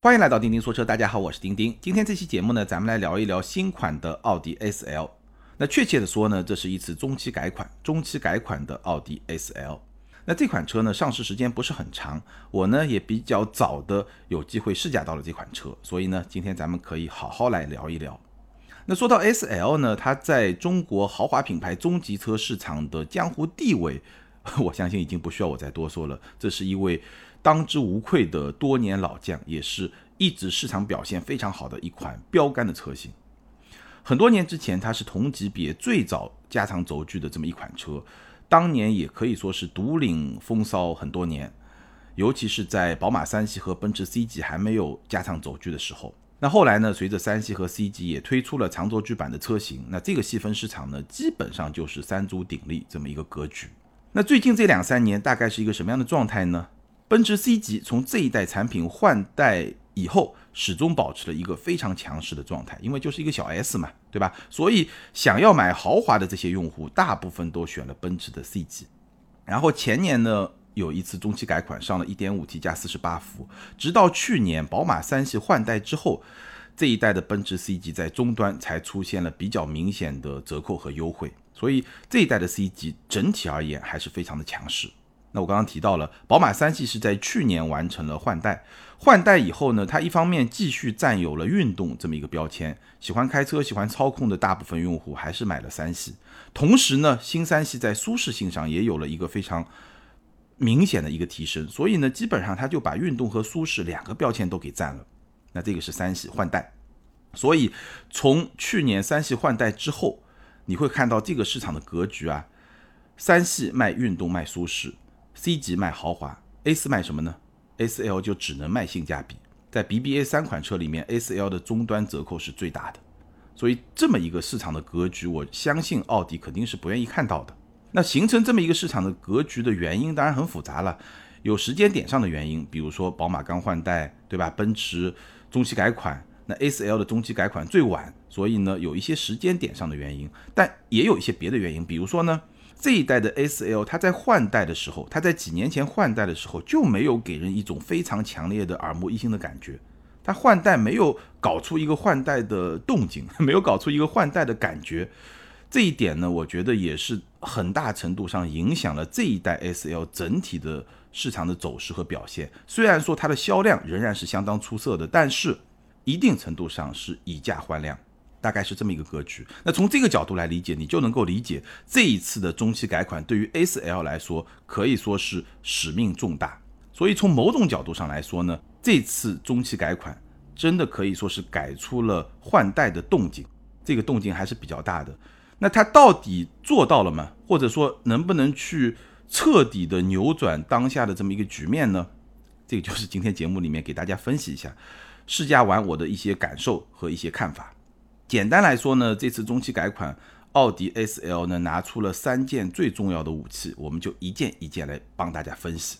欢迎来到钉钉说车，大家好，我是钉钉。今天这期节目呢，咱们来聊一聊新款的奥迪 S L。那确切的说呢，这是一次中期改款，中期改款的奥迪 S L。那这款车呢，上市时间不是很长，我呢也比较早的有机会试驾到了这款车，所以呢，今天咱们可以好好来聊一聊。那说到 S L 呢，它在中国豪华品牌中级车市场的江湖地位，我相信已经不需要我再多说了。这是一位。当之无愧的多年老将，也是一直市场表现非常好的一款标杆的车型。很多年之前，它是同级别最早加长轴距的这么一款车，当年也可以说是独领风骚很多年。尤其是在宝马三系和奔驰 C 级还没有加长轴距的时候，那后来呢，随着三系和 C 级也推出了长轴距版的车型，那这个细分市场呢，基本上就是三足鼎立这么一个格局。那最近这两三年大概是一个什么样的状态呢？奔驰 C 级从这一代产品换代以后，始终保持了一个非常强势的状态，因为就是一个小 S 嘛，对吧？所以想要买豪华的这些用户，大部分都选了奔驰的 C 级。然后前年呢，有一次中期改款，上了一点五 T 加四十八伏。直到去年宝马三系换代之后，这一代的奔驰 C 级在终端才出现了比较明显的折扣和优惠。所以这一代的 C 级整体而言还是非常的强势。那我刚刚提到了，宝马三系是在去年完成了换代，换代以后呢，它一方面继续占有了运动这么一个标签，喜欢开车、喜欢操控的大部分用户还是买了三系。同时呢，新三系在舒适性上也有了一个非常明显的一个提升，所以呢，基本上它就把运动和舒适两个标签都给占了。那这个是三系换代，所以从去年三系换代之后，你会看到这个市场的格局啊，三系卖运动卖舒适。C 级卖豪华，A 四卖什么呢？A 四 L 就只能卖性价比。在 BBA 三款车里面，A 四 L 的终端折扣是最大的，所以这么一个市场的格局，我相信奥迪肯定是不愿意看到的。那形成这么一个市场的格局的原因，当然很复杂了，有时间点上的原因，比如说宝马刚换代，对吧？奔驰中期改款，那 A 四 L 的中期改款最晚，所以呢有一些时间点上的原因，但也有一些别的原因，比如说呢。这一代的 S L，它在换代的时候，它在几年前换代的时候就没有给人一种非常强烈的耳目一新的感觉。它换代没有搞出一个换代的动静，没有搞出一个换代的感觉。这一点呢，我觉得也是很大程度上影响了这一代 S L 整体的市场的走势和表现。虽然说它的销量仍然是相当出色的，但是一定程度上是以价换量。大概是这么一个格局。那从这个角度来理解，你就能够理解这一次的中期改款对于 A4L 来说可以说是使命重大。所以从某种角度上来说呢，这次中期改款真的可以说是改出了换代的动静，这个动静还是比较大的。那它到底做到了吗？或者说能不能去彻底的扭转当下的这么一个局面呢？这个就是今天节目里面给大家分析一下，试驾完我的一些感受和一些看法。简单来说呢，这次中期改款，奥迪 S L 呢拿出了三件最重要的武器，我们就一件一件来帮大家分析。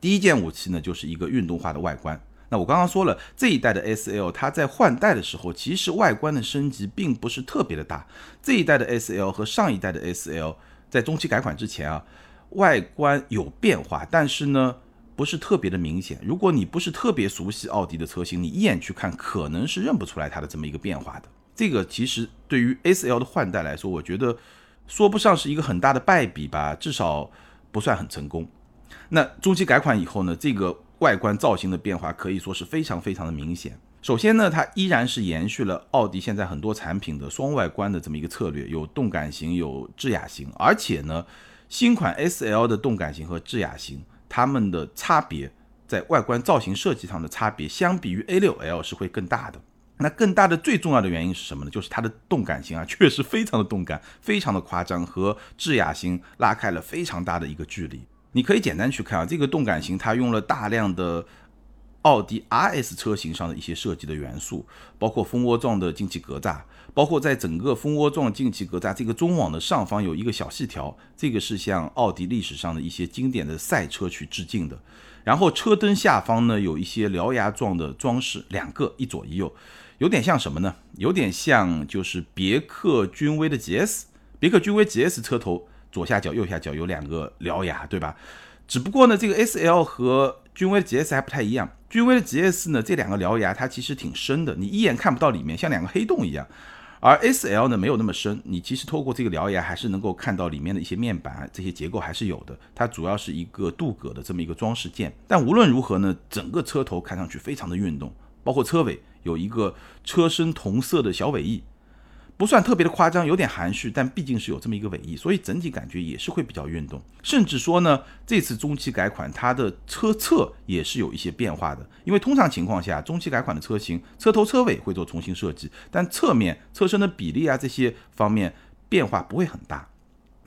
第一件武器呢，就是一个运动化的外观。那我刚刚说了，这一代的 S L 它在换代的时候，其实外观的升级并不是特别的大。这一代的 S L 和上一代的 S L 在中期改款之前啊，外观有变化，但是呢不是特别的明显。如果你不是特别熟悉奥迪的车型，你一眼去看，可能是认不出来它的这么一个变化的。这个其实对于 A4L 的换代来说，我觉得说不上是一个很大的败笔吧，至少不算很成功。那中期改款以后呢，这个外观造型的变化可以说是非常非常的明显。首先呢，它依然是延续了奥迪现在很多产品的双外观的这么一个策略，有动感型，有智雅型。而且呢，新款 S/L 的动感型和智雅型，它们的差别在外观造型设计上的差别，相比于 A6L 是会更大的。那更大的、最重要的原因是什么呢？就是它的动感型啊，确实非常的动感，非常的夸张，和智雅型拉开了非常大的一个距离。你可以简单去看啊，这个动感型它用了大量的奥迪 RS 车型上的一些设计的元素，包括蜂窝状的进气格栅，包括在整个蜂窝状进气格栅这个中网的上方有一个小细条，这个是向奥迪历史上的一些经典的赛车去致敬的。然后车灯下方呢有一些獠牙状的装饰，两个一左一右。有点像什么呢？有点像就是别克君威的 GS，别克君威 GS 车头左下角、右下角有两个獠牙，对吧？只不过呢，这个 S L 和君威的 GS 还不太一样。君威的 GS 呢，这两个獠牙它其实挺深的，你一眼看不到里面，像两个黑洞一样。而 SL 呢没有那么深，你其实透过这个獠牙还是能够看到里面的一些面板这些结构还是有的。它主要是一个镀铬的这么一个装饰件。但无论如何呢，整个车头看上去非常的运动，包括车尾有一个车身同色的小尾翼。不算特别的夸张，有点含蓄，但毕竟是有这么一个尾翼，所以整体感觉也是会比较运动。甚至说呢，这次中期改款它的车侧也是有一些变化的，因为通常情况下，中期改款的车型车头车尾会做重新设计，但侧面车身的比例啊这些方面变化不会很大。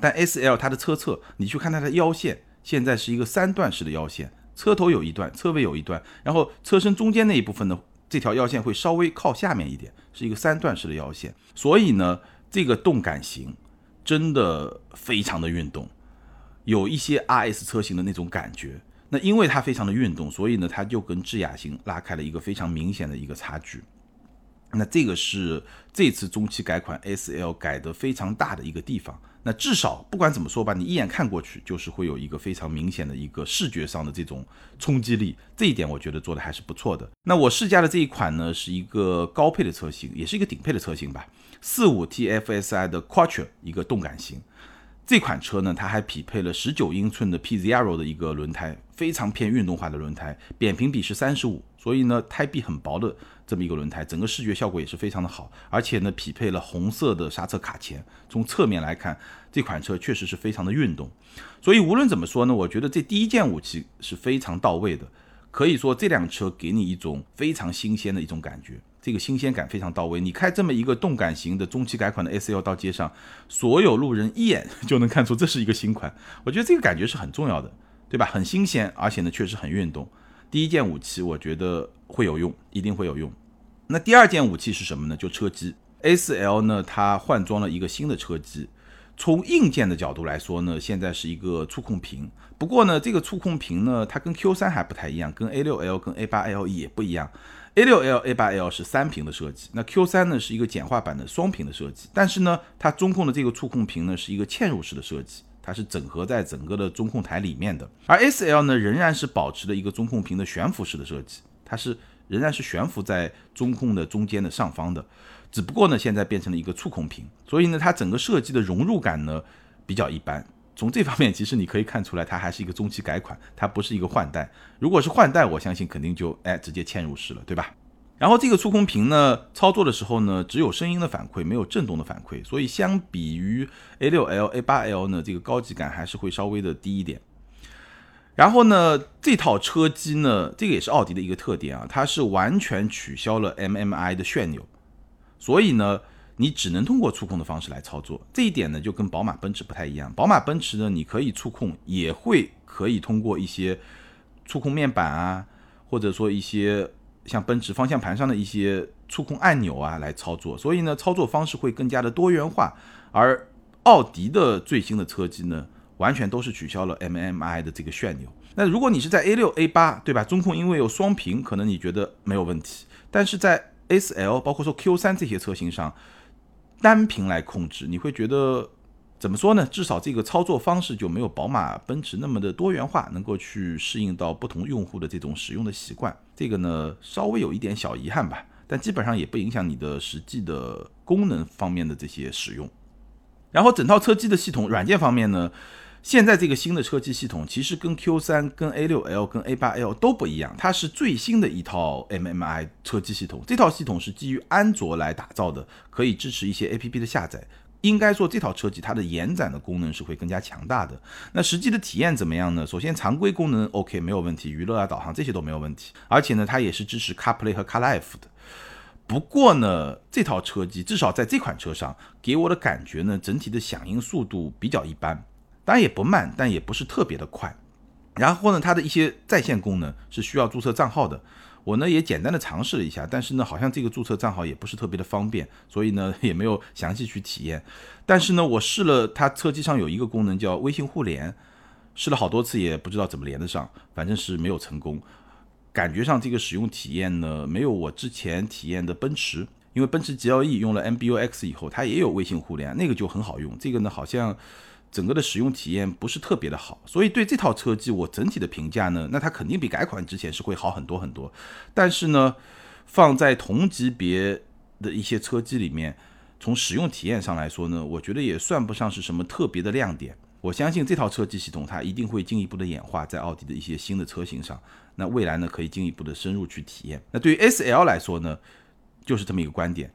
但 S L 它的车侧，你去看它的腰线，现在是一个三段式的腰线，车头有一段，车尾有一段，然后车身中间那一部分呢。这条腰线会稍微靠下面一点，是一个三段式的腰线，所以呢，这个动感型真的非常的运动，有一些 RS 车型的那种感觉。那因为它非常的运动，所以呢，它就跟智雅型拉开了一个非常明显的一个差距。那这个是这次中期改款 SL 改的非常大的一个地方。那至少不管怎么说吧，你一眼看过去就是会有一个非常明显的一个视觉上的这种冲击力，这一点我觉得做的还是不错的。那我试驾的这一款呢，是一个高配的车型，也是一个顶配的车型吧，四五 TFSI 的 Quattro 一个动感型。这款车呢，它还匹配了十九英寸的 P Zero 的一个轮胎，非常偏运动化的轮胎，扁平比是三十五，所以呢，胎壁很薄的这么一个轮胎，整个视觉效果也是非常的好，而且呢，匹配了红色的刹车卡钳。从侧面来看，这款车确实是非常的运动。所以无论怎么说呢，我觉得这第一件武器是非常到位的，可以说这辆车给你一种非常新鲜的一种感觉。这个新鲜感非常到位。你开这么一个动感型的中期改款的 S L 到街上，所有路人一眼就能看出这是一个新款。我觉得这个感觉是很重要的，对吧？很新鲜，而且呢确实很运动。第一件武器我觉得会有用，一定会有用。那第二件武器是什么呢？就车机。A4L 呢它换装了一个新的车机。从硬件的角度来说呢，现在是一个触控屏。不过呢，这个触控屏呢，它跟 Q 三还不太一样，跟 A 六 L 跟 A 八 L 也不一样。A 六 L、A 八 L 是三屏的设计，那 Q 三呢是一个简化版的双屏的设计。但是呢，它中控的这个触控屏呢是一个嵌入式的设计，它是整合在整个的中控台里面的。而 S L 呢仍然是保持了一个中控屏的悬浮式的设计，它是仍然是悬浮在中控的中间的上方的，只不过呢现在变成了一个触控屏，所以呢它整个设计的融入感呢比较一般。从这方面，其实你可以看出来，它还是一个中期改款，它不是一个换代。如果是换代，我相信肯定就哎直接嵌入式了，对吧？然后这个触控屏呢，操作的时候呢，只有声音的反馈，没有震动的反馈，所以相比于 A6L、A8L 呢，这个高级感还是会稍微的低一点。然后呢，这套车机呢，这个也是奥迪的一个特点啊，它是完全取消了 MMI 的旋钮，所以呢。你只能通过触控的方式来操作，这一点呢就跟宝马、奔驰不太一样。宝马、奔驰呢，你可以触控，也会可以通过一些触控面板啊，或者说一些像奔驰方向盘上的一些触控按钮啊来操作。所以呢，操作方式会更加的多元化。而奥迪的最新的车机呢，完全都是取消了 MMI 的这个旋钮。那如果你是在 A 六、A 八，对吧？中控因为有双屏，可能你觉得没有问题。但是在 S L，包括说 Q 三这些车型上，单屏来控制，你会觉得怎么说呢？至少这个操作方式就没有宝马、奔驰那么的多元化，能够去适应到不同用户的这种使用的习惯。这个呢，稍微有一点小遗憾吧，但基本上也不影响你的实际的功能方面的这些使用。然后整套车机的系统软件方面呢？现在这个新的车机系统其实跟 Q 三、跟 A 六 L、跟 A 八 L 都不一样，它是最新的一套 MMI 车机系统。这套系统是基于安卓来打造的，可以支持一些 APP 的下载。应该说这套车机它的延展的功能是会更加强大的。那实际的体验怎么样呢？首先常规功能 OK 没有问题，娱乐啊、导航这些都没有问题。而且呢，它也是支持 CarPlay 和 CarLife 的。不过呢，这套车机至少在这款车上给我的感觉呢，整体的响应速度比较一般。当然也不慢，但也不是特别的快。然后呢，它的一些在线功能是需要注册账号的。我呢也简单的尝试了一下，但是呢，好像这个注册账号也不是特别的方便，所以呢 也没有详细去体验。但是呢，我试了它车机上有一个功能叫微信互联，试了好多次也不知道怎么连得上，反正是没有成功。感觉上这个使用体验呢，没有我之前体验的奔驰，因为奔驰 GLE 用了 MBUX 以后，它也有微信互联，那个就很好用。这个呢好像。整个的使用体验不是特别的好，所以对这套车机我整体的评价呢，那它肯定比改款之前是会好很多很多。但是呢，放在同级别的一些车机里面，从使用体验上来说呢，我觉得也算不上是什么特别的亮点。我相信这套车机系统它一定会进一步的演化，在奥迪的一些新的车型上，那未来呢可以进一步的深入去体验。那对于 S L 来说呢，就是这么一个观点，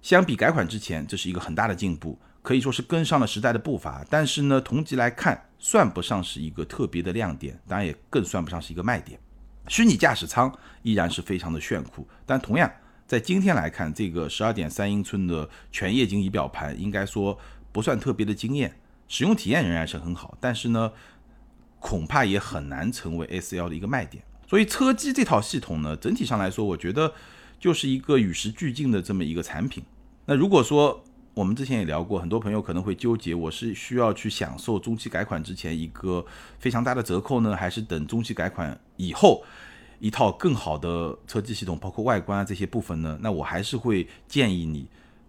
相比改款之前，这是一个很大的进步。可以说是跟上了时代的步伐，但是呢，同级来看算不上是一个特别的亮点，当然也更算不上是一个卖点。虚拟驾驶舱依然是非常的炫酷，但同样在今天来看，这个十二点三英寸的全液晶仪表盘应该说不算特别的惊艳，使用体验仍然是很好，但是呢，恐怕也很难成为 S L 的一个卖点。所以车机这套系统呢，整体上来说，我觉得就是一个与时俱进的这么一个产品。那如果说，我们之前也聊过，很多朋友可能会纠结，我是需要去享受中期改款之前一个非常大的折扣呢，还是等中期改款以后一套更好的车机系统，包括外观啊这些部分呢？那我还是会建议你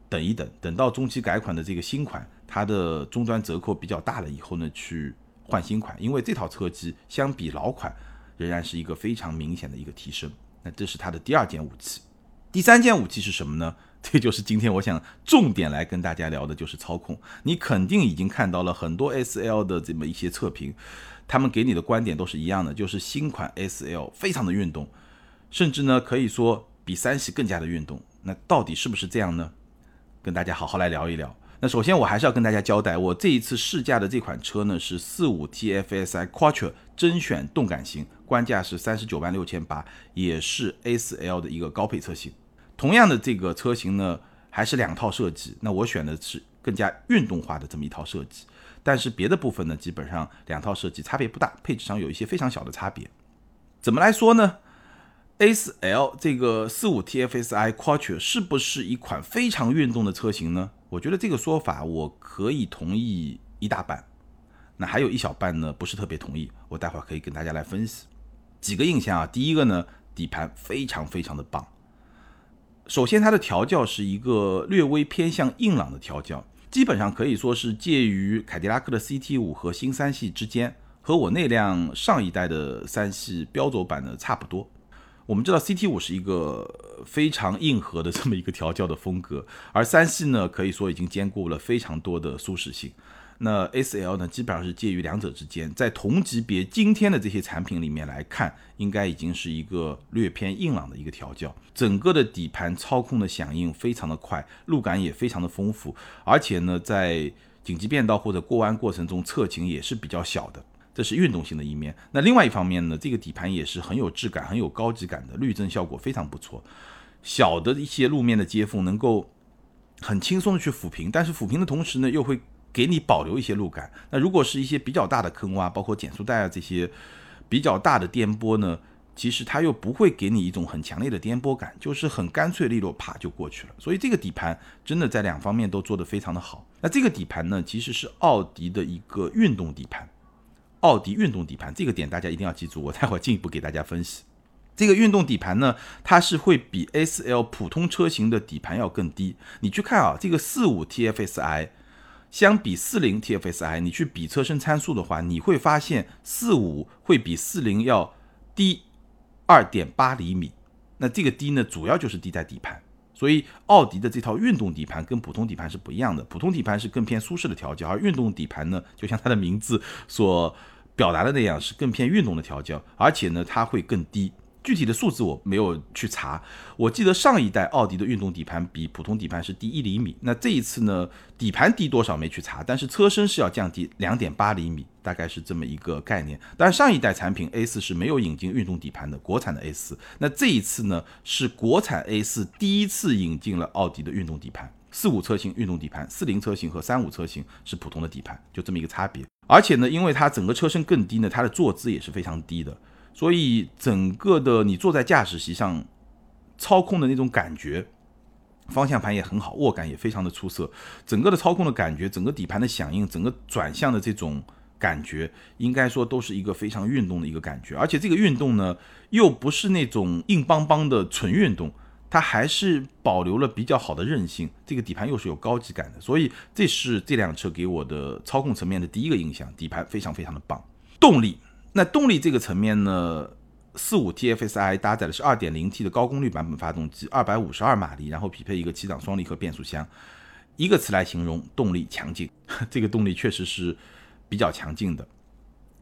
等一等，等到中期改款的这个新款，它的终端折扣比较大了以后呢，去换新款，因为这套车机相比老款仍然是一个非常明显的一个提升。那这是它的第二件武器，第三件武器是什么呢？这就是今天我想重点来跟大家聊的，就是操控。你肯定已经看到了很多 S L 的这么一些测评，他们给你的观点都是一样的，就是新款 S L 非常的运动，甚至呢可以说比三系更加的运动。那到底是不是这样呢？跟大家好好来聊一聊。那首先我还是要跟大家交代，我这一次试驾的这款车呢是四五 T F S I Quattro 甄选动感型，官价是三十九万六千八，也是 S L 的一个高配车型。同样的这个车型呢，还是两套设计。那我选的是更加运动化的这么一套设计，但是别的部分呢，基本上两套设计差别不大，配置上有一些非常小的差别。怎么来说呢？A4L 这个四五 T F S I Quattro 是不是一款非常运动的车型呢？我觉得这个说法我可以同意一大半，那还有一小半呢不是特别同意。我待会儿可以跟大家来分析几个印象啊。第一个呢，底盘非常非常的棒。首先，它的调教是一个略微偏向硬朗的调教，基本上可以说是介于凯迪拉克的 CT 五和新三系之间，和我那辆上一代的三系标轴版的差不多。我们知道 CT 五是一个非常硬核的这么一个调教的风格，而三系呢，可以说已经兼顾了非常多的舒适性。那 S L 呢，基本上是介于两者之间，在同级别今天的这些产品里面来看，应该已经是一个略偏硬朗的一个调教。整个的底盘操控的响应非常的快，路感也非常的丰富，而且呢，在紧急变道或者过弯过程中侧倾也是比较小的，这是运动性的一面。那另外一方面呢，这个底盘也是很有质感、很有高级感的，滤震效果非常不错。小的一些路面的接缝能够很轻松的去抚平，但是抚平的同时呢，又会给你保留一些路感。那如果是一些比较大的坑洼，包括减速带啊这些比较大的颠簸呢，其实它又不会给你一种很强烈的颠簸感，就是很干脆利落，啪就过去了。所以这个底盘真的在两方面都做得非常的好。那这个底盘呢，其实是奥迪的一个运动底盘，奥迪运动底盘这个点大家一定要记住，我待会儿进一步给大家分析。这个运动底盘呢，它是会比 S L 普通车型的底盘要更低。你去看啊，这个四五 T F S I。相比四零 TFSI，你去比车身参数的话，你会发现四五会比四零要低二点八厘米。那这个低呢，主要就是低在底盘。所以奥迪的这套运动底盘跟普通底盘是不一样的。普通底盘是更偏舒适的调教，而运动底盘呢，就像它的名字所表达的那样，是更偏运动的调教，而且呢，它会更低。具体的数字我没有去查，我记得上一代奥迪的运动底盘比普通底盘是低一厘米，那这一次呢，底盘低多少没去查，但是车身是要降低两点八厘米，大概是这么一个概念。但上一代产品 A 四是没有引进运动底盘的，国产的 A 四，那这一次呢是国产 A 四第一次引进了奥迪的运动底盘，四五车型运动底盘，四零车型和三五车型是普通的底盘，就这么一个差别。而且呢，因为它整个车身更低呢，它的坐姿也是非常低的。所以整个的你坐在驾驶席上操控的那种感觉，方向盘也很好，握感也非常的出色。整个的操控的感觉，整个底盘的响应，整个转向的这种感觉，应该说都是一个非常运动的一个感觉。而且这个运动呢，又不是那种硬邦邦的纯运动，它还是保留了比较好的韧性，这个底盘又是有高级感的，所以这是这辆车给我的操控层面的第一个印象，底盘非常非常的棒。动力，那动力这个层面呢，四五 TFSI 搭载的是二点零 T 的高功率版本发动机，二百五十二马力，然后匹配一个七档双离合变速箱，一个词来形容，动力强劲。这个动力确实是比较强劲的。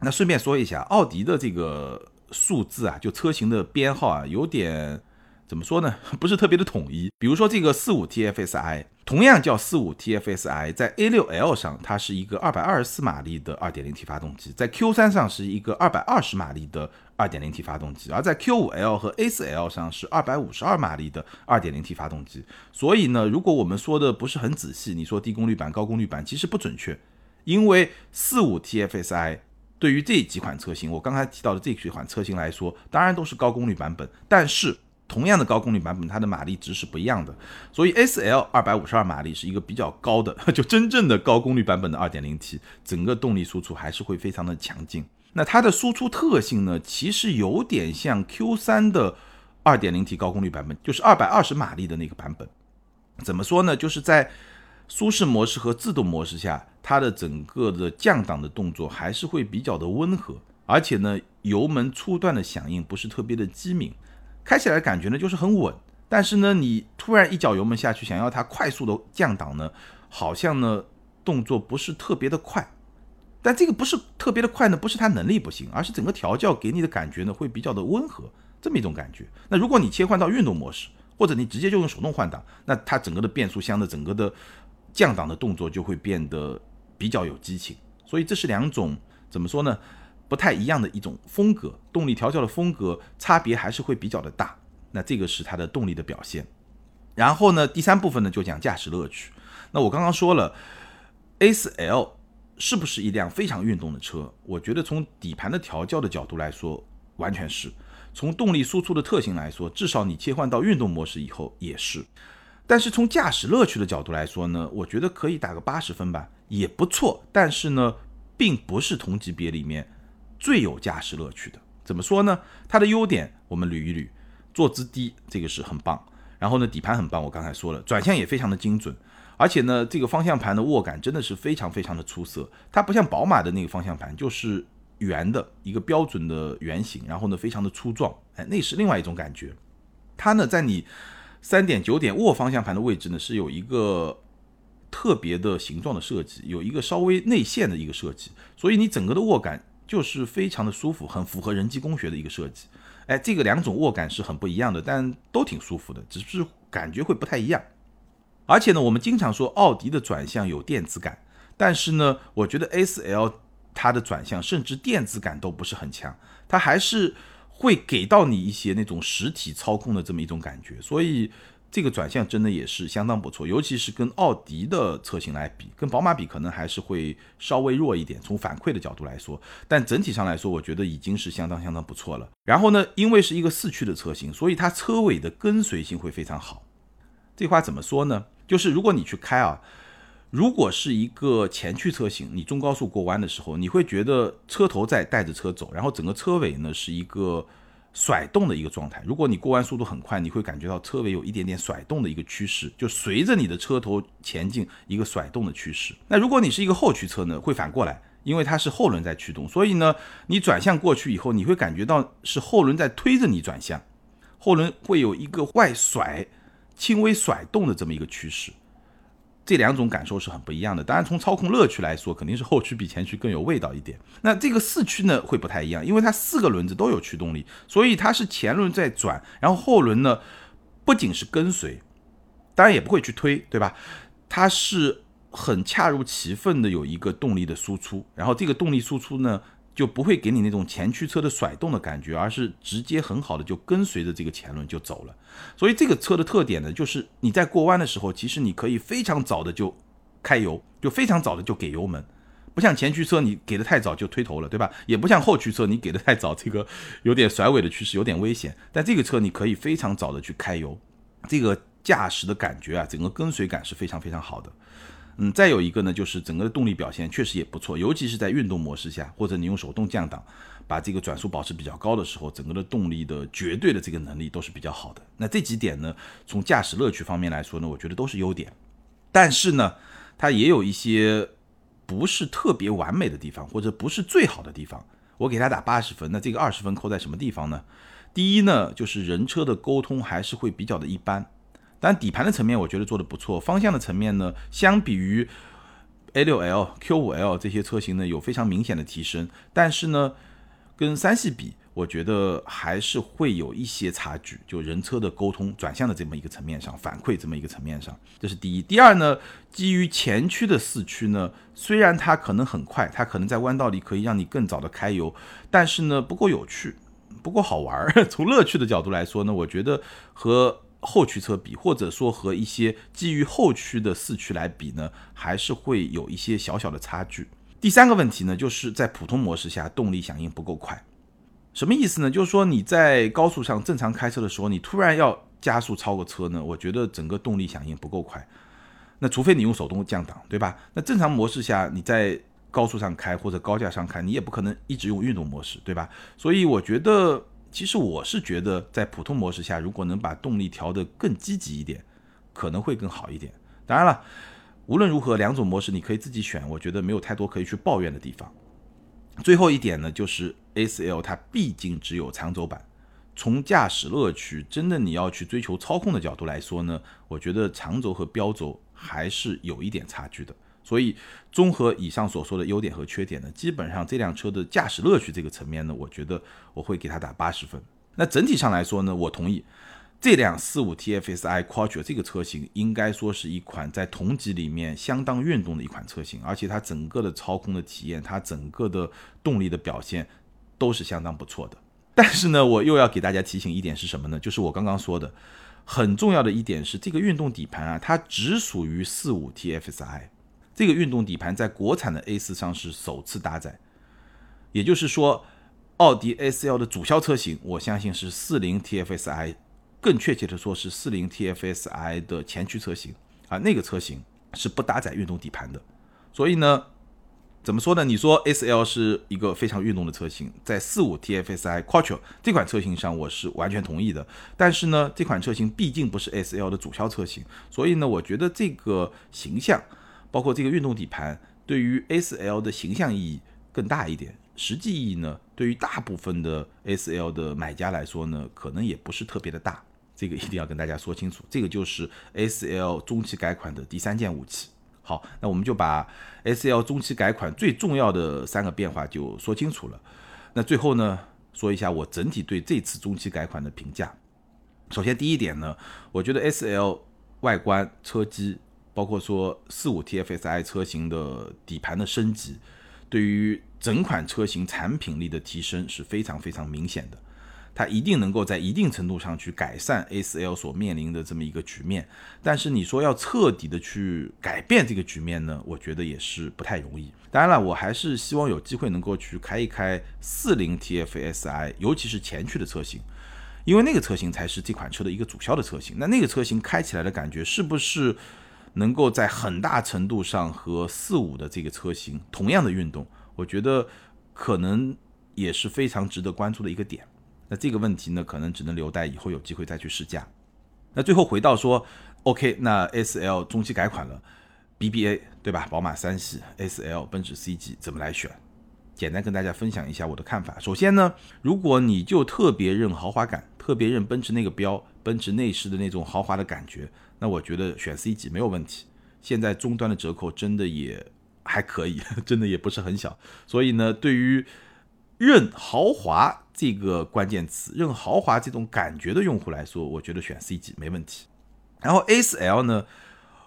那顺便说一下，奥迪的这个数字啊，就车型的编号啊，有点。怎么说呢？不是特别的统一。比如说这个四五 TFSI，同样叫四五 TFSI，在 A 六 L 上它是一个二百二十四马力的二点零 T 发动机，在 Q 三上是一个二百二十马力的二点零 T 发动机，而在 Q 五 L 和 A 四 L 上是二百五十二马力的二点零 T 发动机。所以呢，如果我们说的不是很仔细，你说低功率版、高功率版其实不准确，因为四五 TFSI 对于这几款车型，我刚才提到的这几款车型来说，当然都是高功率版本，但是。同样的高功率版本，它的马力值是不一样的，所以 S L 二百五十二马力是一个比较高的，就真正的高功率版本的二点零 T，整个动力输出还是会非常的强劲。那它的输出特性呢，其实有点像 Q 三的二点零 T 高功率版本，就是二百二十马力的那个版本。怎么说呢？就是在舒适模式和自动模式下，它的整个的降档的动作还是会比较的温和，而且呢，油门初段的响应不是特别的机敏。开起来的感觉呢就是很稳，但是呢，你突然一脚油门下去，想要它快速的降档呢，好像呢动作不是特别的快。但这个不是特别的快呢，不是它能力不行，而是整个调教给你的感觉呢会比较的温和，这么一种感觉。那如果你切换到运动模式，或者你直接就用手动换挡，那它整个的变速箱的整个的降档的动作就会变得比较有激情。所以这是两种怎么说呢？不太一样的一种风格，动力调教的风格差别还是会比较的大。那这个是它的动力的表现。然后呢，第三部分呢就讲驾驶乐趣。那我刚刚说了，A4L 是不是一辆非常运动的车？我觉得从底盘的调教的角度来说，完全是；从动力输出的特性来说，至少你切换到运动模式以后也是。但是从驾驶乐趣的角度来说呢，我觉得可以打个八十分吧，也不错。但是呢，并不是同级别里面。最有驾驶乐趣的，怎么说呢？它的优点我们捋一捋，坐姿低，这个是很棒。然后呢，底盘很棒，我刚才说了，转向也非常的精准，而且呢，这个方向盘的握感真的是非常非常的出色。它不像宝马的那个方向盘，就是圆的一个标准的圆形，然后呢，非常的粗壮，哎，那是另外一种感觉。它呢，在你三点九点握方向盘的位置呢，是有一个特别的形状的设计，有一个稍微内陷的一个设计，所以你整个的握感。就是非常的舒服，很符合人机工学的一个设计。哎，这个两种握感是很不一样的，但都挺舒服的，只是感觉会不太一样。而且呢，我们经常说奥迪的转向有电子感，但是呢，我觉得 S L 它的转向甚至电子感都不是很强，它还是会给到你一些那种实体操控的这么一种感觉，所以。这个转向真的也是相当不错，尤其是跟奥迪的车型来比，跟宝马比可能还是会稍微弱一点。从反馈的角度来说，但整体上来说，我觉得已经是相当相当不错了。然后呢，因为是一个四驱的车型，所以它车尾的跟随性会非常好。这话怎么说呢？就是如果你去开啊，如果是一个前驱车型，你中高速过弯的时候，你会觉得车头在带着车走，然后整个车尾呢是一个。甩动的一个状态，如果你过弯速度很快，你会感觉到车尾有一点点甩动的一个趋势，就随着你的车头前进一个甩动的趋势。那如果你是一个后驱车呢，会反过来，因为它是后轮在驱动，所以呢，你转向过去以后，你会感觉到是后轮在推着你转向，后轮会有一个外甩、轻微甩动的这么一个趋势。这两种感受是很不一样的。当然，从操控乐趣来说，肯定是后驱比前驱更有味道一点。那这个四驱呢，会不太一样，因为它四个轮子都有驱动力，所以它是前轮在转，然后后轮呢不仅是跟随，当然也不会去推，对吧？它是很恰如其分的有一个动力的输出，然后这个动力输出呢。就不会给你那种前驱车的甩动的感觉，而是直接很好的就跟随着这个前轮就走了。所以这个车的特点呢，就是你在过弯的时候，其实你可以非常早的就开油，就非常早的就给油门，不像前驱车你给的太早就推头了，对吧？也不像后驱车你给的太早，这个有点甩尾的趋势，有点危险。但这个车你可以非常早的去开油，这个驾驶的感觉啊，整个跟随感是非常非常好的。嗯，再有一个呢，就是整个的动力表现确实也不错，尤其是在运动模式下，或者你用手动降档，把这个转速保持比较高的时候，整个的动力的绝对的这个能力都是比较好的。那这几点呢，从驾驶乐趣方面来说呢，我觉得都是优点。但是呢，它也有一些不是特别完美的地方，或者不是最好的地方。我给它打八十分，那这个二十分扣在什么地方呢？第一呢，就是人车的沟通还是会比较的一般。但底盘的层面，我觉得做的不错。方向的层面呢，相比于 A6L、Q5L 这些车型呢，有非常明显的提升。但是呢，跟三系比，我觉得还是会有一些差距。就人车的沟通、转向的这么一个层面上，反馈这么一个层面上，这是第一。第二呢，基于前驱的四驱呢，虽然它可能很快，它可能在弯道里可以让你更早的开油，但是呢，不够有趣，不够好玩儿。从乐趣的角度来说呢，我觉得和后驱车比，或者说和一些基于后驱的四驱来比呢，还是会有一些小小的差距。第三个问题呢，就是在普通模式下动力响应不够快。什么意思呢？就是说你在高速上正常开车的时候，你突然要加速超个车呢，我觉得整个动力响应不够快。那除非你用手动降档，对吧？那正常模式下你在高速上开或者高架上开，你也不可能一直用运动模式，对吧？所以我觉得。其实我是觉得，在普通模式下，如果能把动力调得更积极一点，可能会更好一点。当然了，无论如何，两种模式你可以自己选，我觉得没有太多可以去抱怨的地方。最后一点呢，就是 S L 它毕竟只有长轴版，从驾驶乐趣，真的你要去追求操控的角度来说呢，我觉得长轴和标轴还是有一点差距的。所以，综合以上所说的优点和缺点呢，基本上这辆车的驾驶乐趣这个层面呢，我觉得我会给它打八十分。那整体上来说呢，我同意这辆四五 TFSI Quattro 这个车型应该说是一款在同级里面相当运动的一款车型，而且它整个的操控的体验，它整个的动力的表现都是相当不错的。但是呢，我又要给大家提醒一点是什么呢？就是我刚刚说的很重要的一点是，这个运动底盘啊，它只属于四五 TFSI。这个运动底盘在国产的 A 四上是首次搭载，也就是说，奥迪 S L 的主销车型，我相信是四零 TFSI，更确切的说是四零 TFSI 的前驱车型啊，那个车型是不搭载运动底盘的。所以呢，怎么说呢？你说 S L 是一个非常运动的车型，在四五 TFSI Quattro 这款车型上，我是完全同意的。但是呢，这款车型毕竟不是 S L 的主销车型，所以呢，我觉得这个形象。包括这个运动底盘对于 S L 的形象意义更大一点，实际意义呢，对于大部分的 S L 的买家来说呢，可能也不是特别的大。这个一定要跟大家说清楚，这个就是 S L 中期改款的第三件武器。好，那我们就把 S L 中期改款最重要的三个变化就说清楚了。那最后呢，说一下我整体对这次中期改款的评价。首先第一点呢，我觉得 S L 外观车机。包括说四五 TFSI 车型的底盘的升级，对于整款车型产品力的提升是非常非常明显的，它一定能够在一定程度上去改善 S L 所面临的这么一个局面。但是你说要彻底的去改变这个局面呢，我觉得也是不太容易。当然了，我还是希望有机会能够去开一开四零 TFSI，尤其是前驱的车型，因为那个车型才是这款车的一个主销的车型。那那个车型开起来的感觉是不是？能够在很大程度上和四五的这个车型同样的运动，我觉得可能也是非常值得关注的一个点。那这个问题呢，可能只能留待以后有机会再去试驾。那最后回到说，OK，那 S L 中期改款了，B B A 对吧？宝马三系 S L，奔驰 C 级怎么来选？简单跟大家分享一下我的看法。首先呢，如果你就特别认豪华感，特别认奔驰那个标，奔驰内饰的那种豪华的感觉。那我觉得选 C 级没有问题，现在终端的折扣真的也还可以，真的也不是很小。所以呢，对于认豪华这个关键词、认豪华这种感觉的用户来说，我觉得选 C 级没问题。然后 A4L 呢，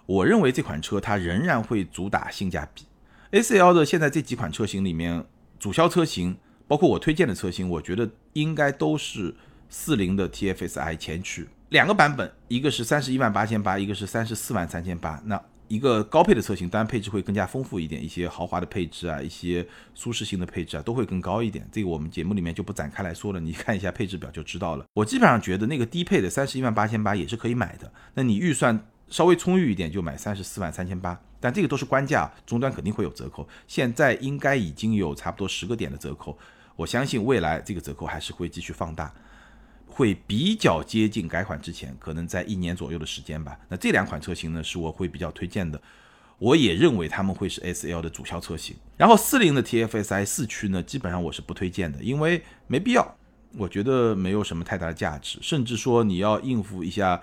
我认为这款车它仍然会主打性价比。A4L 的现在这几款车型里面，主销车型，包括我推荐的车型，我觉得应该都是四零的 T F S I 前驱。两个版本，一个是三十一万八千八，一个是三十四万三千八。那一个高配的车型，当然配置会更加丰富一点，一些豪华的配置啊，一些舒适性的配置啊，都会更高一点。这个我们节目里面就不展开来说了，你看一下配置表就知道了。我基本上觉得那个低配的三十一万八千八也是可以买的。那你预算稍微充裕一点，就买三十四万三千八，但这个都是官价，终端肯定会有折扣。现在应该已经有差不多十个点的折扣，我相信未来这个折扣还是会继续放大，会比较接近改款之前，可能在一年左右的时间吧。那这两款车型呢，是我会比较推荐的。我也认为他们会是 S L 的主销车型，然后四零的 T F S I 四驱呢，基本上我是不推荐的，因为没必要，我觉得没有什么太大的价值，甚至说你要应付一下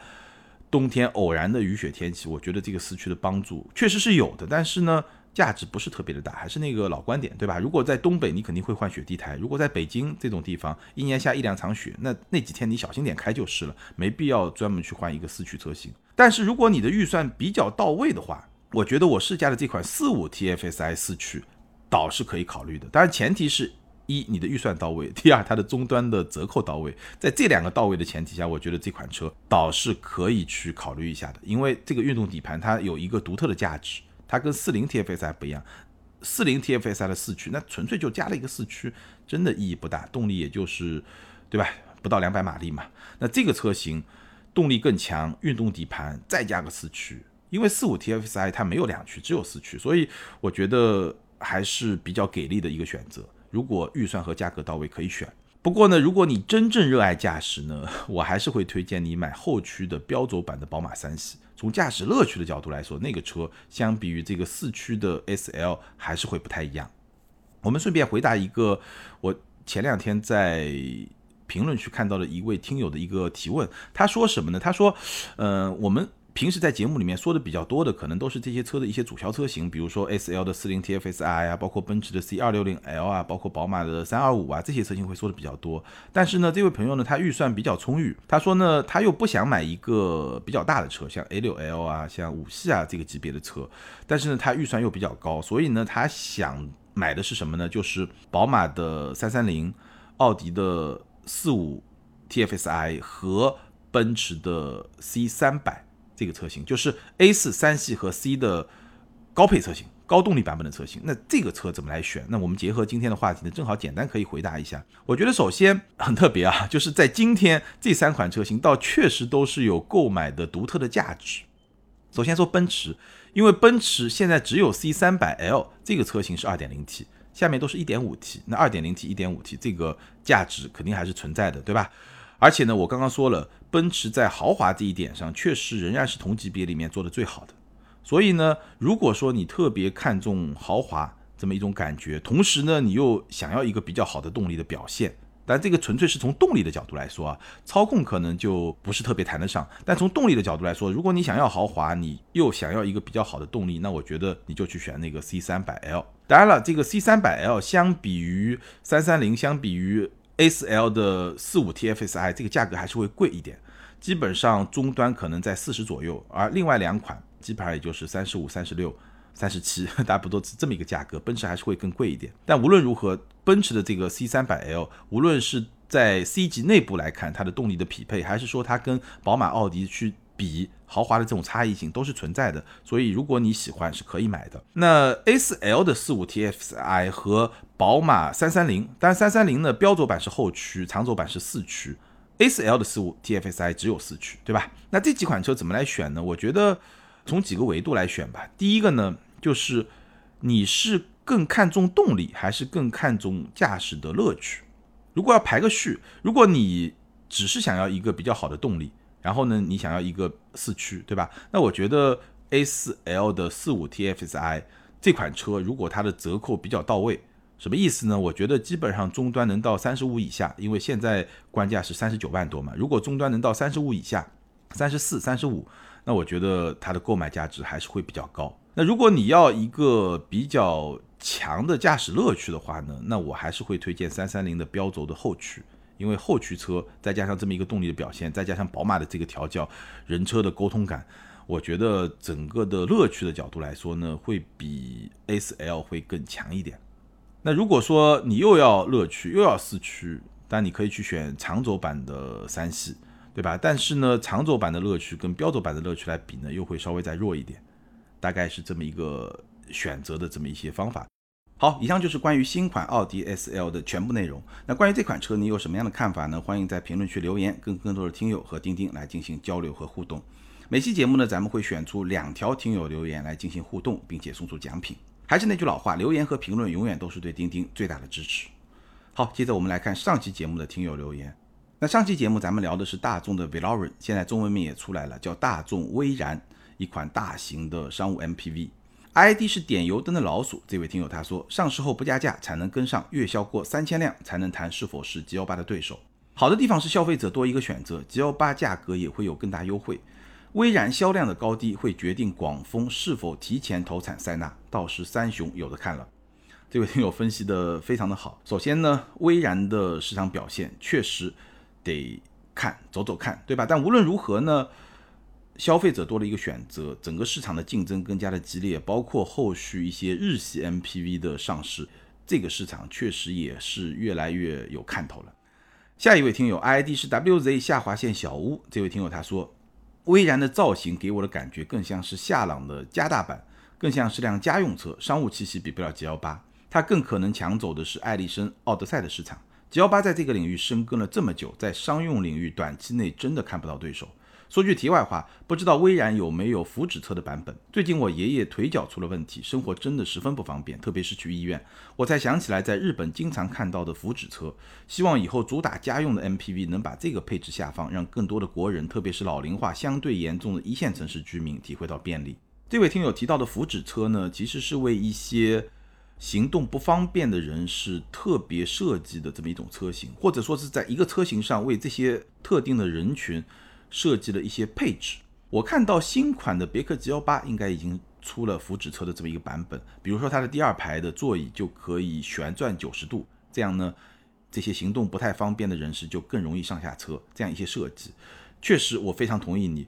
冬天偶然的雨雪天气，我觉得这个四驱的帮助确实是有的，但是呢，价值不是特别的大，还是那个老观点，对吧？如果在东北，你肯定会换雪地胎；如果在北京这种地方，一年下一两场雪，那那几天你小心点开就是了，没必要专门去换一个四驱车型。但是如果你的预算比较到位的话，我觉得我试驾的这款四五 TFSI 四驱，倒是可以考虑的。当然，前提是一你的预算到位，第二它的终端的折扣到位。在这两个到位的前提下，我觉得这款车倒是可以去考虑一下的。因为这个运动底盘它有一个独特的价值，它跟四零 TFSI 不一样。四零 TFSI 的四驱，那纯粹就加了一个四驱，真的意义不大，动力也就是对吧，不到两百马力嘛。那这个车型动力更强，运动底盘再加个四驱。因为四五 TFSI 它没有两驱，只有四驱，所以我觉得还是比较给力的一个选择。如果预算和价格到位，可以选。不过呢，如果你真正热爱驾驶呢，我还是会推荐你买后驱的标轴版的宝马三系。从驾驶乐趣的角度来说，那个车相比于这个四驱的 SL 还是会不太一样。我们顺便回答一个我前两天在评论区看到的一位听友的一个提问，他说什么呢？他说，呃，我们。平时在节目里面说的比较多的，可能都是这些车的一些主销车型，比如说 S L 的四零 T F S I 啊，包括奔驰的 C 二六零 L 啊，包括宝马的三二五啊，这些车型会说的比较多。但是呢，这位朋友呢，他预算比较充裕，他说呢，他又不想买一个比较大的车，像 A 六 L 啊，像五系啊这个级别的车，但是呢，他预算又比较高，所以呢，他想买的是什么呢？就是宝马的三三零、奥迪的四五 T F S I 和奔驰的 C 三百。这个车型就是 A 四三系和 C 的高配车型、高动力版本的车型。那这个车怎么来选？那我们结合今天的话题呢，正好简单可以回答一下。我觉得首先很特别啊，就是在今天这三款车型倒确实都是有购买的独特的价值。首先说奔驰，因为奔驰现在只有 C 三百 L 这个车型是二点零 T，下面都是一点五 T。那二点零 T、一点五 T 这个价值肯定还是存在的，对吧？而且呢，我刚刚说了，奔驰在豪华这一点上，确实仍然是同级别里面做的最好的。所以呢，如果说你特别看重豪华这么一种感觉，同时呢，你又想要一个比较好的动力的表现，但这个纯粹是从动力的角度来说啊，操控可能就不是特别谈得上。但从动力的角度来说，如果你想要豪华，你又想要一个比较好的动力，那我觉得你就去选那个 C 三百 L。当然了，这个 C 三百 L 相比于三三零，相比于 S L 的四五 T F S I 这个价格还是会贵一点，基本上终端可能在四十左右，而另外两款基本上也就是三十五、三十六、三十七，大不多是这么一个价格。奔驰还是会更贵一点，但无论如何，奔驰的这个 C 三百 L，无论是在 C 级内部来看它的动力的匹配，还是说它跟宝马、奥迪去。比豪华的这种差异性都是存在的，所以如果你喜欢是可以买的。那 A4L 的四五 TFSI 和宝马三三零，但三三零呢标轴版是后驱，长轴版是四驱，A4L 的四五 T F S I 只有四驱，对吧？那这几款车怎么来选呢？我觉得从几个维度来选吧。第一个呢，就是你是更看重动力，还是更看重驾驶的乐趣？如果要排个序，如果你只是想要一个比较好的动力，然后呢，你想要一个四驱，对吧？那我觉得 A4L 的四五 TFSI 这款车，如果它的折扣比较到位，什么意思呢？我觉得基本上终端能到三十五以下，因为现在官价是三十九万多嘛。如果终端能到三十五以下，三十四、三十五，那我觉得它的购买价值还是会比较高。那如果你要一个比较强的驾驶乐趣的话呢，那我还是会推荐三三零的标轴的后驱。因为后驱车再加上这么一个动力的表现，再加上宝马的这个调教，人车的沟通感，我觉得整个的乐趣的角度来说呢，会比 S.L 会更强一点。那如果说你又要乐趣又要四驱，但你可以去选长轴版的三系，对吧？但是呢，长轴版的乐趣跟标轴版的乐趣来比呢，又会稍微再弱一点，大概是这么一个选择的这么一些方法。好，以上就是关于新款奥迪 S L 的全部内容。那关于这款车，你有什么样的看法呢？欢迎在评论区留言，跟更多的听友和钉钉来进行交流和互动。每期节目呢，咱们会选出两条听友留言来进行互动，并且送出奖品。还是那句老话，留言和评论永远都是对钉钉最大的支持。好，接着我们来看上期节目的听友留言。那上期节目咱们聊的是大众的 v e l o r i n 现在中文名也出来了，叫大众威然，一款大型的商务 MPV。ID 是点油灯的老鼠，这位听友他说，上市后不加价才能跟上，月销过三千辆才能谈是否是 G 幺八的对手。好的地方是消费者多一个选择，G 幺八价格也会有更大优惠。威然销量的高低会决定广丰是否提前投产塞纳，到时三雄有的看了。这位听友分析的非常的好。首先呢，威然的市场表现确实。得看走走看，对吧？但无论如何呢，消费者多了一个选择，整个市场的竞争更加的激烈，包括后续一些日系 MPV 的上市，这个市场确实也是越来越有看头了。下一位听友 ID 是 WZ 下划线小屋，这位听友他说，威然的造型给我的感觉更像是夏朗的加大版，更像是辆家用车，商务气息比不了 G 幺八，它更可能抢走的是艾力绅奥德赛的市场。G 幺八在这个领域深耕了这么久，在商用领域短期内真的看不到对手。说句题外话，不知道威然有没有福祉车的版本？最近我爷爷腿脚出了问题，生活真的十分不方便，特别是去医院，我才想起来在日本经常看到的福祉车。希望以后主打家用的 MPV 能把这个配置下放，让更多的国人，特别是老龄化相对严重的一线城市居民体会到便利。这位听友提到的福祉车呢，其实是为一些。行动不方便的人是特别设计的这么一种车型，或者说是在一个车型上为这些特定的人群设计了一些配置。我看到新款的别克 G 幺八应该已经出了福祉车的这么一个版本，比如说它的第二排的座椅就可以旋转九十度，这样呢，这些行动不太方便的人士就更容易上下车。这样一些设计，确实我非常同意你。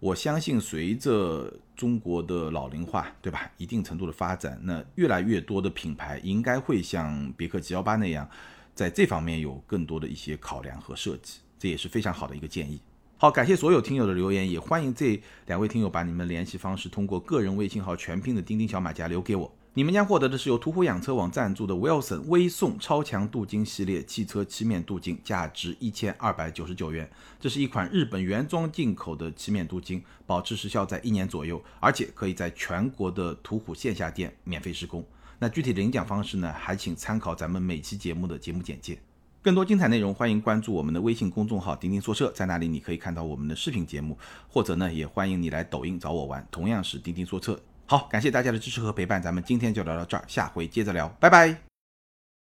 我相信，随着中国的老龄化，对吧？一定程度的发展，那越来越多的品牌应该会像别克 G 幺八那样，在这方面有更多的一些考量和设计，这也是非常好的一个建议。好，感谢所有听友的留言，也欢迎这两位听友把你们联系方式通过个人微信号全拼的钉钉小马甲留给我。你们将获得的是由途虎养车网赞助的 Wilson 微送超强镀金系列汽车漆面镀金，价值一千二百九十九元。这是一款日本原装进口的漆面镀金，保持时效在一年左右，而且可以在全国的途虎线下店免费施工。那具体领奖方式呢？还请参考咱们每期节目的节目简介。更多精彩内容，欢迎关注我们的微信公众号“钉钉说车”，在那里你可以看到我们的视频节目，或者呢，也欢迎你来抖音找我玩，同样是钉钉说车。好，感谢大家的支持和陪伴，咱们今天就聊到这儿，下回接着聊，拜拜。